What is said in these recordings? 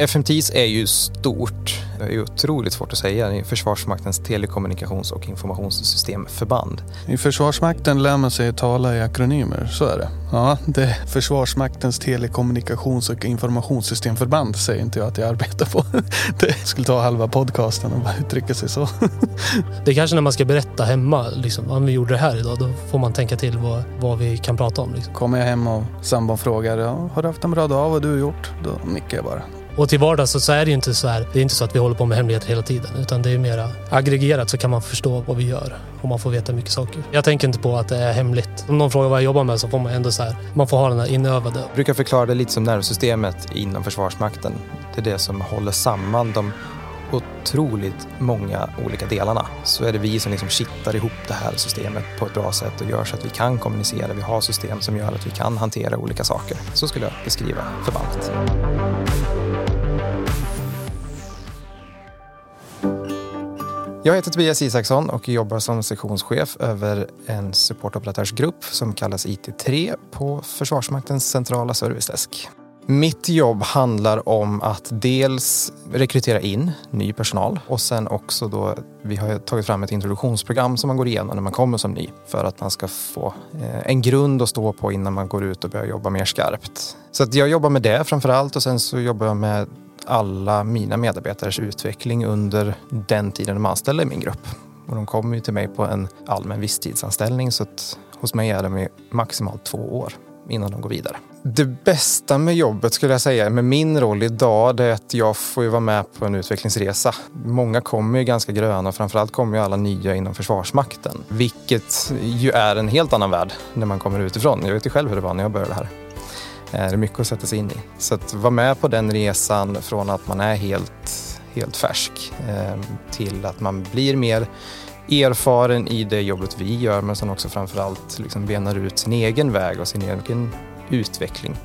FMTs är ju stort. Det är otroligt svårt att säga. Det är Försvarsmaktens telekommunikations och informationssystemförband. I Försvarsmakten lär man sig tala i akronymer, så är det. Ja, det är Försvarsmaktens telekommunikations och informationssystemförband säger inte jag att jag arbetar på. Det skulle ta halva podcasten att bara uttrycka sig så. Det är kanske när man ska berätta hemma, liksom, om vi gjorde det här idag, då får man tänka till vad, vad vi kan prata om. Liksom. Kommer jag hem och sambon frågar, ja, har du haft en bra dag, vad har du gjort? Då nickar jag bara. Och till vardags så, så är det ju inte så här, det är inte så att vi håller på med hemligheter hela tiden, utan det är mera aggregerat så kan man förstå vad vi gör och man får veta mycket saker. Jag tänker inte på att det är hemligt. Om någon frågar vad jag jobbar med så får man ändå så här, man får ha den här inövade. Jag brukar förklara det lite som nervsystemet inom Försvarsmakten. Det är det som håller samman de otroligt många olika delarna. Så är det vi som liksom kittar ihop det här systemet på ett bra sätt och gör så att vi kan kommunicera. Vi har system som gör att vi kan hantera olika saker. Så skulle jag beskriva förbandet. Jag heter Tobias Isaksson och jobbar som sektionschef över en supportoperatörsgrupp som kallas IT3 på Försvarsmaktens centrala servicedesk. Mitt jobb handlar om att dels rekrytera in ny personal och sen också då, vi har tagit fram ett introduktionsprogram som man går igenom när man kommer som ny för att man ska få eh, en grund att stå på innan man går ut och börjar jobba mer skarpt. Så att jag jobbar med det framför allt och sen så jobbar jag med alla mina medarbetares utveckling under den tiden de anställde i min grupp. Och de kommer ju till mig på en allmän visstidsanställning så att hos mig är de i maximalt två år innan de går vidare. Det bästa med jobbet skulle jag säga, med min roll idag, det är att jag får ju vara med på en utvecklingsresa. Många kommer ju ganska gröna och framförallt kommer ju alla nya inom Försvarsmakten. Vilket ju är en helt annan värld när man kommer utifrån. Jag vet ju själv hur det var när jag började här. Eh, det är mycket att sätta sig in i. Så att vara med på den resan från att man är helt, helt färsk eh, till att man blir mer erfaren i det jobbet vi gör men sen också framförallt liksom benar ut sin egen väg och sin egen utveckling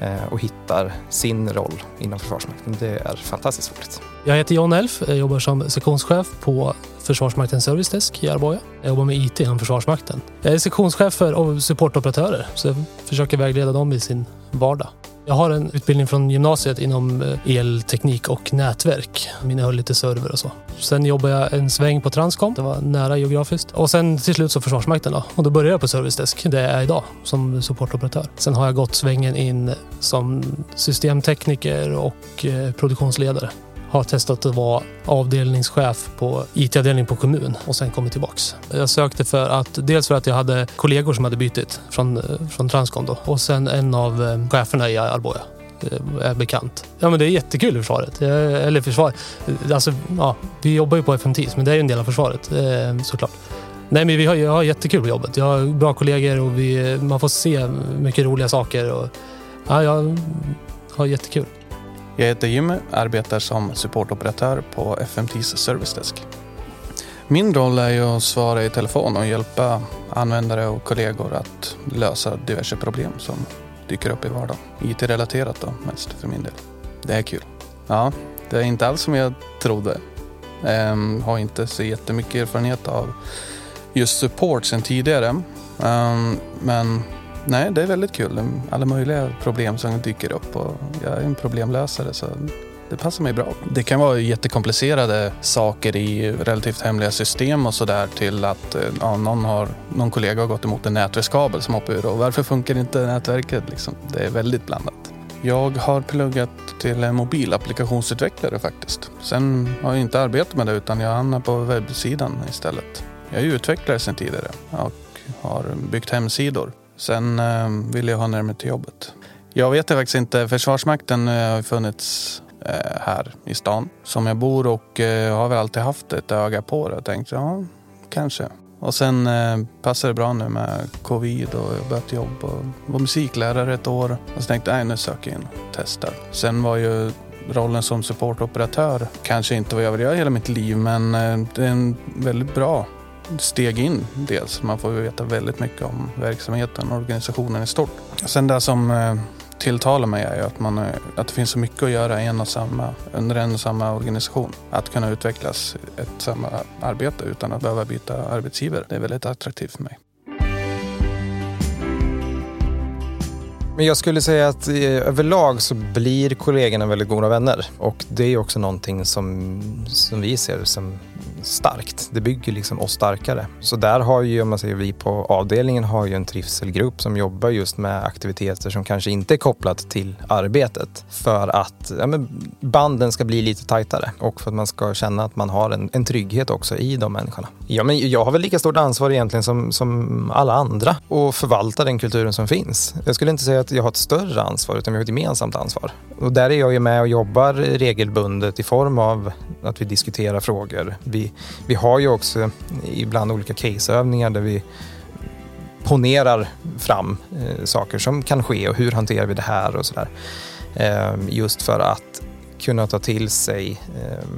Eh, och hittar sin roll inom Försvarsmakten. Det är fantastiskt roligt. Jag heter Jan Elf, jag jobbar som sektionschef på Försvarsmaktens servicedesk i Arboga. Jag jobbar med IT inom Försvarsmakten. Jag är sektionschef för supportoperatörer så jag försöker vägleda dem i sin vardag. Jag har en utbildning från gymnasiet inom eh, elteknik och nätverk. Min höll lite server och så. Sen jobbade jag en sväng på Transcom. Det var nära geografiskt. Och sen till slut så Försvarsmakten då. Och då började jag på servicedesk, det är jag idag, som supportoperatör. Sen har jag gått svängen in som systemtekniker och eh, produktionsledare har testat att vara avdelningschef på IT-avdelning på kommun och sen kommit tillbaks. Jag sökte för att dels för att jag hade kollegor som hade bytt från, eh, från Transcom då, och sen en av eh, cheferna i Arboga Eh, är bekant. Ja men det är jättekul i försvaret. Eh, eller försvar. Alltså, ja, vi jobbar ju på FMTs men det är ju en del av försvaret eh, såklart. Nej men vi har, jag har jättekul på jobbet. Jag har bra kollegor och vi, man får se mycket roliga saker. Och, ja, jag har jättekul. Jag heter Jimmy, arbetar som supportoperatör på FMTs servicedesk. Min roll är ju att svara i telefon och hjälpa användare och kollegor att lösa diverse problem som dyker upp i vardagen. IT-relaterat då, mest för min del. Det är kul. Ja, det är inte alls som jag trodde. Um, har inte så jättemycket erfarenhet av just support sen tidigare. Um, men Nej, det är väldigt kul. Alla möjliga problem som dyker upp och jag är en problemlösare så det passar mig bra. Det kan vara jättekomplicerade saker i relativt hemliga system och sådär till att eh, ja, någon, har, någon kollega har gått emot en nätverkskabel som hoppar ur och varför funkar inte nätverket? Liksom, det är väldigt blandat. Jag har pluggat till en mobilapplikationsutvecklare faktiskt. Sen har jag inte arbetat med det utan jag hamnade på webbsidan istället. Jag är utvecklare sedan tidigare och har byggt hemsidor. Sen eh, ville jag ha närmare till jobbet. Jag vet faktiskt inte. Försvarsmakten eh, har funnits Eh, här i stan som jag bor och eh, har väl alltid haft ett öga på det och tänkt ja, kanske. Och sen eh, passar det bra nu med covid och jag börjat jobb och var musiklärare ett år. Och så tänkte jag, nej nu söker jag in och testar. Sen var ju rollen som supportoperatör kanske inte vad jag vill göra hela mitt liv men eh, det är en väldigt bra steg in dels. Man får veta väldigt mycket om verksamheten och organisationen i stort. Sen det som eh, tilltalar mig är att, man, eh, att det finns så mycket att göra en och samma, under en och samma organisation. Att kunna utvecklas ett samma arbete utan att behöva byta arbetsgivare. Det är väldigt attraktivt för mig. Men jag skulle säga att eh, överlag så blir kollegorna väldigt goda vänner och det är också någonting som, som vi ser som starkt. Det bygger liksom oss starkare. Så där har ju, om man säger vi på avdelningen har ju en trivselgrupp som jobbar just med aktiviteter som kanske inte är kopplat till arbetet för att ja, banden ska bli lite tajtare och för att man ska känna att man har en, en trygghet också i de människorna. Ja, men jag har väl lika stort ansvar egentligen som, som alla andra och förvalta den kulturen som finns. Jag skulle inte säga att jag har ett större ansvar utan vi har ett gemensamt ansvar. Och där är jag ju med och jobbar regelbundet i form av att vi diskuterar frågor. Vi, vi har ju också ibland olika caseövningar där vi ponerar fram eh, saker som kan ske och hur hanterar vi det här och sådär. Eh, just för att kunna ta till sig eh,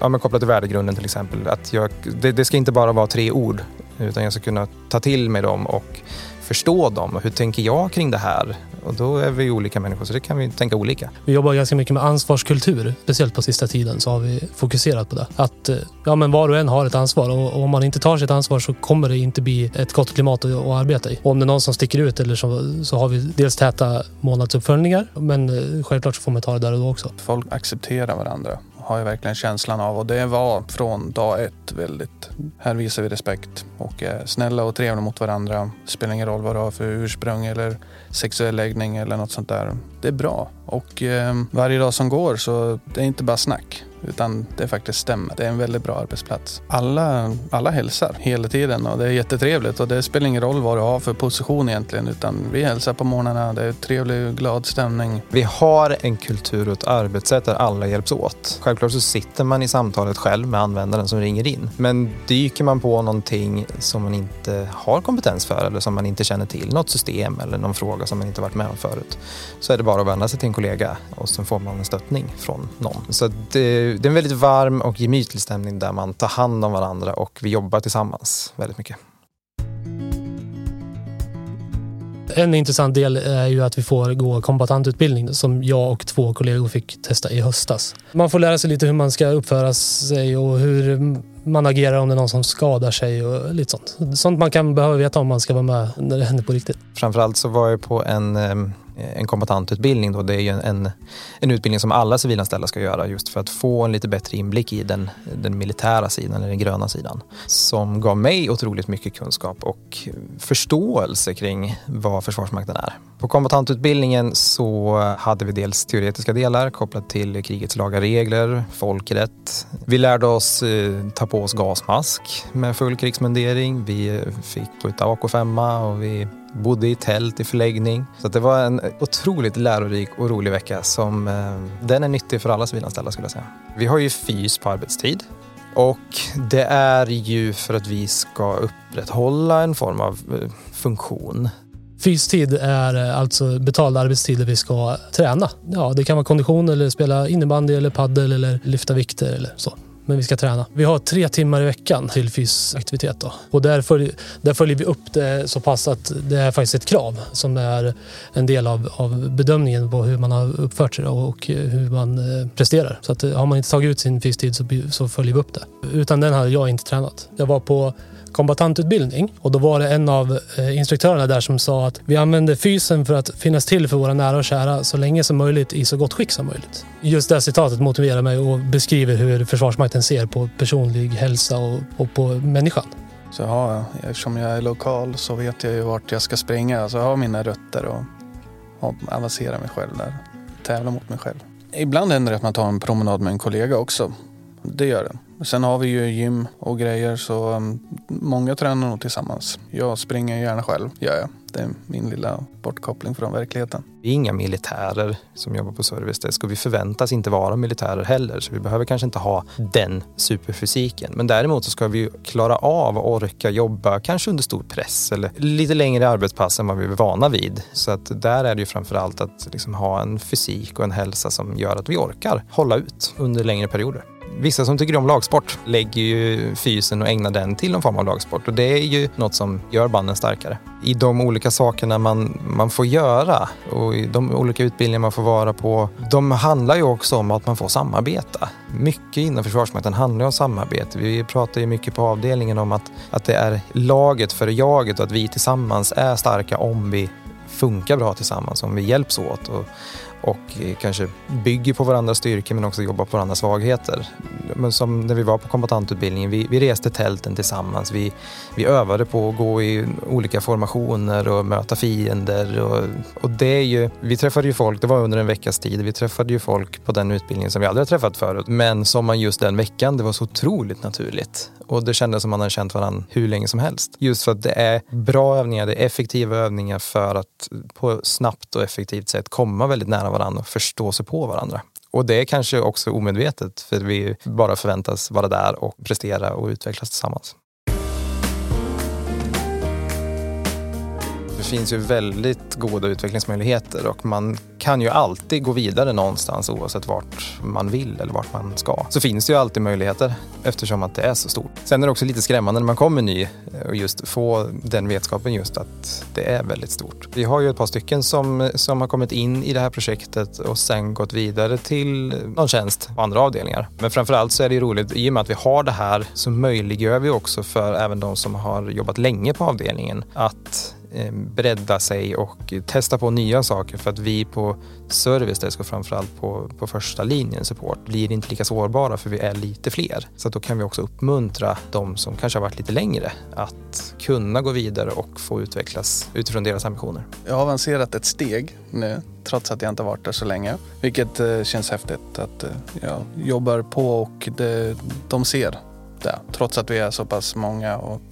ja, men kopplat till värdegrunden till exempel. Att jag, det, det, ska inte bara vara tre ord utan jag ska kunna ta till mig dem och förstå dem. Hur tänker jag kring det här? Och då är vi olika människor så det kan vi tänka olika. Vi jobbar ganska mycket med ansvarskultur. Speciellt på sista tiden så har vi fokuserat på det. Att eh, ja, men var och en har ett ansvar och, om man inte tar sitt ansvar så kommer det inte bli ett gott klimat att, att arbeta i. Och om det är någon som sticker ut eller så, så har vi dels täta månadsuppföljningar men eh, självklart så får man ta det där och då också. Folk accepterar varandra har jag verkligen känslan av och det var från dag ett väldigt. Här visar vi respekt och är snälla och trevliga mot varandra. Spelar ingen roll vad du har för ursprung eller sexuell läggning eller något sånt där. Det är bra och eh, varje dag som går så det är inte bara snack. Utan det faktiskt stämmer. Det är en väldigt bra arbetsplats. Alla, alla hälsar hela tiden och det är jättetrevligt och det spelar ingen roll vad du har för position egentligen utan vi hälsar på morgnarna. Det är trevlig, glad stämning. Vi har en kultur och ett arbetssätt där alla hjälps åt. Självklart så sitter man i samtalet själv med användaren som ringer in. Men dyker man på någonting som man inte har kompetens för eller som man inte känner till, något system eller någon fråga som man inte varit med om förut, så är det bara att vända sig till en kollega och så får man en stöttning från någon. Så det det är en väldigt varm och gemytlig stämning där man tar hand om varandra och vi jobbar tillsammans väldigt mycket. En intressant del är ju att vi får gå kombatantutbildning som jag och två kollegor fick testa i höstas. Man får lära sig lite hur man ska uppföra sig och hur man agerar om det är någon som skadar sig och lite sånt. Sånt man kan behöva veta om man ska vara med när det händer på riktigt. Framförallt så var jag på en en kombatantutbildning. Då. Det är ju en, en utbildning som alla civilanställda ska göra just för att få en lite bättre inblick i den, den militära sidan, eller den gröna sidan. Som gav mig otroligt mycket kunskap och förståelse kring vad Försvarsmakten är. På kombatantutbildningen så hade vi dels teoretiska delar kopplat till krigets lagar regler, folkrätt. Vi lärde oss eh, ta på oss gasmask med full krigsmundering. Vi eh, fick skjuta AK5 och vi bodde i tält i förläggning. Så det var en otroligt lärorik och rolig vecka som eh, den är nyttig för alla civilanställda skulle jag säga. Vi har ju fys på arbetstid och det är ju för att vi ska upprätthålla en form av eh, funktion. Fystid är eh, alltså betald arbetstid där vi ska träna. Ja, det kan vara kondition eller spela innebandy eller paddel eller lyfta vikter eller så men vi ska träna. Vi har tre timmar i veckan till fysaktivitet. Då. Och där, följer, där följer vi upp det så pass att det är faktiskt ett krav som är en del av, av bedömningen på hur man har uppfört sig och hur man eh, presterar. Så att, eh, har man inte tagit ut sin fystid så, så följer vi upp det. Utan den hade jag inte tränat. Jag var på kombatantutbildning och då var det en av eh, instruktörerna där som sa att vi använder fysen för att finnas till för våra nära och kära så länge som möjligt i så gott skick som möjligt. Just det citatet motiverar mig och beskriver hur Försvarsmakten ser på personlig hälsa och, och på människan. Så ja, eftersom jag är lokal så vet jag ju vart jag ska springa. Så jag har mina rötter och, och avancera mig själv där. Tävla mot mig själv. Ibland händer det att man tar en promenad med en kollega också. Det gör det. Sen har vi ju gym och grejer så um, många tränar nog tillsammans. Jag springer gärna själv, gör jag. Det är min lilla bortkoppling från verkligheten. Vi är inga militärer som jobbar på servicedesk och vi förväntas inte vara militärer heller så vi behöver kanske inte ha den superfysiken. Men däremot så ska vi klara av och orka jobba kanske under stor press eller lite längre arbetspass än vad vi är vana vid. Så att där är det ju framför allt att liksom ha en fysik och en hälsa som gör att vi orkar hålla ut under längre perioder. Vissa som tycker om lagsport lägger ju fysen och ägnar den till någon form av lagsport och det är ju något som gör banden starkare. I de olika sakerna man, man får göra och i de olika utbildningar man får vara på, de handlar ju också om att man får samarbeta. Mycket inom Försvarsmakten handlar om samarbete. Vi pratar ju mycket på avdelningen om att, att det är laget för jaget och att vi tillsammans är starka om vi funkar bra tillsammans, om vi hjälps åt och, och kanske bygger på varandras styrkor men också jobbar på varandras svagheter. Men som när vi var på kombatantutbildningen, vi, vi reste tälten tillsammans, vi, vi övade på att gå i olika formationer och möta fiender. Och, och det är ju, vi träffade ju folk, det var under en veckas tid, vi träffade ju folk på den utbildningen som vi aldrig har träffat förut. Men som man just den veckan, det var så otroligt naturligt. Och det kändes som man hade känt varandra hur länge som helst. Just för att det är bra övningar, det är effektiva övningar för att på snabbt och effektivt sätt komma väldigt nära varandra och förstå sig på varandra. Och det är kanske också omedvetet för vi bara förväntas vara där och prestera och utvecklas tillsammans. Det finns ju väldigt goda utvecklingsmöjligheter och man kan ju alltid gå vidare någonstans oavsett vart man vill eller vart man ska. Så finns det ju alltid möjligheter eftersom att det är så stort. Sen är det också lite skrämmande när man kommer ny och just få den vetskapen just att det är väldigt stort. Vi har ju ett par stycken som, som har kommit in i det här projektet och sen gått vidare till någon tjänst på andra avdelningar. Men framförallt så är det ju roligt, i och med att vi har det här så möjliggör vi också för även de som har jobbat länge på avdelningen att Eh, bredda sig och testa på nya saker för att vi på service desk och framförallt på, på första linjen support blir inte lika sårbara för vi är lite fler. Så då kan vi också uppmuntra de som kanske har varit lite längre att kunna gå vidare och få utvecklas utifrån deras ambitioner. Jag har avancerat ett steg nu trots att jag inte varit där så länge. Vilket eh, känns häftigt att eh, jag jobbar på och det, de ser det. Trots att vi är så pass många och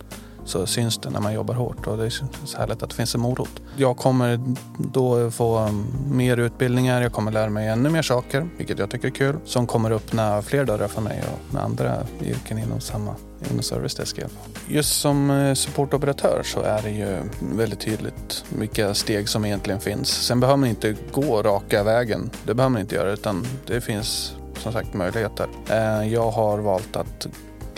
så syns det när man jobbar hårt och det är så härligt att det finns en morot. Jag kommer då få mm, mer utbildningar, jag kommer lära mig ännu mer saker, vilket jag tycker är kul, som kommer öppna fler dörrar för mig och med andra yrken inom samma inom servicedesk. Just som eh, supportoperatör så är det ju väldigt tydligt vilka steg som egentligen finns. Sen behöver man inte gå raka vägen. Det behöver man inte göra utan det finns som sagt möjligheter. Eh, jag har valt att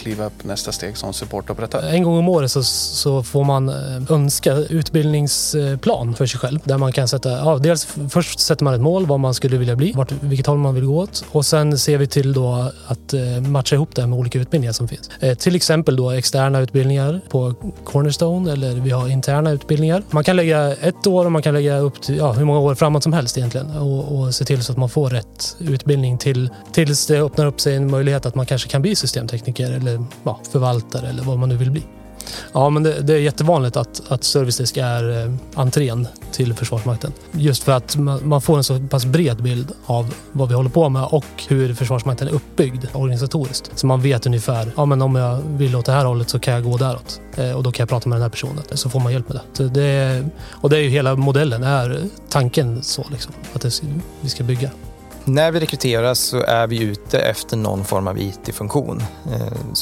kliva upp nästa steg som supportoperatör? En gång om året så, så får man eh, önska utbildningsplan för sig själv. Där man kan sätta, ja, dels först sätter man ett mål vad man skulle vilja bli, vart, vilket håll man vill gå åt. Och sen ser vi till då att eh, matcha ihop det med olika utbildningar som finns. Eh, till exempel då externa utbildningar på Cornerstone eller vi har interna utbildningar. Man kan lägga ett år och man kan lägga upp till ja, hur många år framåt som helst egentligen och, och se till så att man får rätt utbildning till, tills det öppnar upp sig en möjlighet att man kanske kan bli systemtekniker eller eller ja, förvaltare eller vad man nu vill bli. Ja, men det, det, är jättevanligt att, att servicedesk är eh, entrén till Försvarsmakten. Just för att man, man, får en så pass bred bild av vad vi håller på med och hur Försvarsmakten är uppbyggd organisatoriskt. Så man vet ungefär, ja men om jag vill åt det här hållet så kan jag gå däråt. Eh, och då kan jag prata med den här personen. Så får man hjälp med det. Så det och det är ju hela modellen, är tanken så liksom. Att det, vi ska bygga. När vi rekryterar så är vi ute efter någon form av IT-funktion.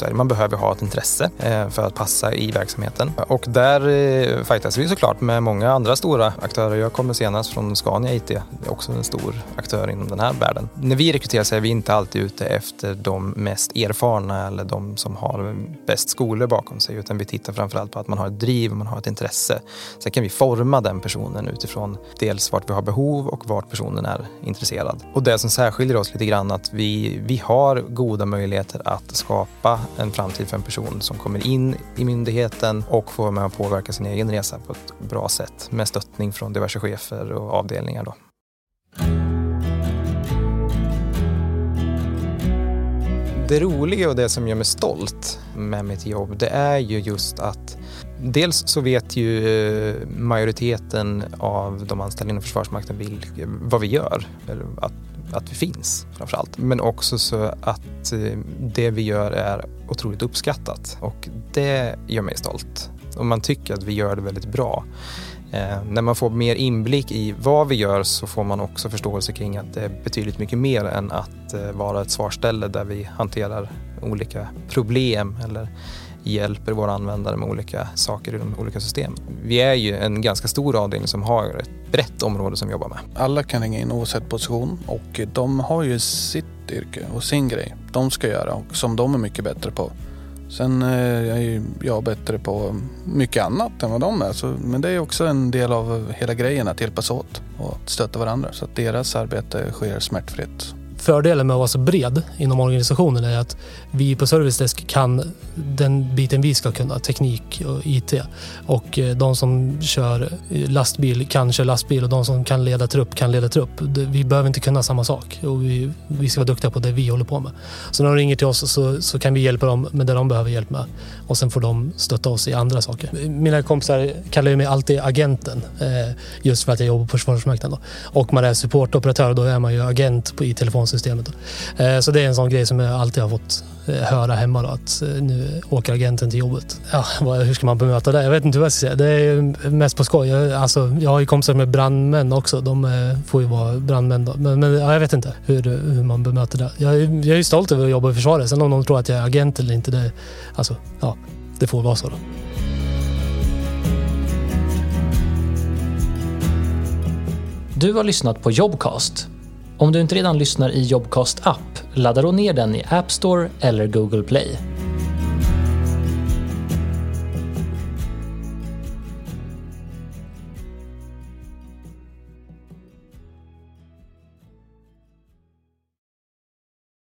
Eh, man behöver ha ett intresse eh, för att passa i verksamheten. Och där eh, fightas vi såklart med många andra stora aktörer. Jag kommer senast från Scania IT, också en stor aktör inom den här världen. När vi rekryterar så är vi inte alltid ute efter de mest erfarna eller de som har bäst skolor bakom sig, utan vi tittar framförallt på att man har ett driv och man har ett intresse. Sen kan vi forma den personen utifrån dels vart vi har behov och vart personen är intresserad. Och det som särskiljer oss lite grann att vi, vi har goda möjligheter att skapa en framtid för en person som kommer in i myndigheten och får vara med och påverka sin egen resa på ett bra sätt med stöttning från diverse chefer och avdelningar. Då. Det roliga och det som gör mig stolt med mitt jobb det är ju just att Dels så vet ju eh, majoriteten av de anställda inom Försvarsmakten vad vi gör, att att vi finns framför allt. Men också så att eh, det vi gör är otroligt uppskattat och det gör mig stolt. Och man tycker att vi gör det väldigt bra. Eh, när man får mer inblick i vad vi gör så får man också förståelse kring att det är betydligt mycket mer än att eh, vara ett svarställe där vi hanterar olika problem eller hjälper våra användare med olika saker i de olika systemen. Vi är ju en ganska stor avdelning som har ett brett område som vi jobbar med. Alla kan ringa in oavsett position och de har ju sitt yrke och sin grej de ska göra och som de är mycket bättre på. Sen eh, är ju jag bättre på mycket annat än vad de är. Så, men det är också en del av hela grejen att hjälpas åt och stötta varandra så att deras arbete sker smärtfritt fördelen med att vara så bred inom organisationen är att vi på servicedesk kan den biten vi ska kunna, teknik och IT. Och eh, de som kör eh, lastbil kan köra lastbil och de som kan leda trupp kan leda trupp. Vi behöver inte kunna samma sak och vi, vi ska vara duktiga på det vi håller på med. Så när de ringer till oss så, så kan vi hjälpa dem med det de behöver hjälp med och sen får de stötta oss i andra saker. Mina kompisar kallar mig alltid agenten eh, just för att jag jobbar på Försvarsmakten. Och man är supportoperatör då är man ju agent på, i systemet. Då. Eh, så det är en sån grej som jag alltid har fått eh, höra hemma då, att eh, nu åker agenten till jobbet. Ja, hur ska man bemöta det? Jag vet inte vad jag ska säga. Det är mest på skoj. Jag, alltså, jag har ju kompisar med brandmän också. De får ju vara brandmän då. Men, men ja, jag vet inte hur, hur man bemöter det. Jag, jag är stolt över att jobba i försvaret. Sen om de tror att jag är agent eller inte, det, alltså, ja, det får vara så då. Du har lyssnat på Jobcast. Om du inte redan lyssnar i Jobcast app, ladda då ner den i App Store eller Google Play.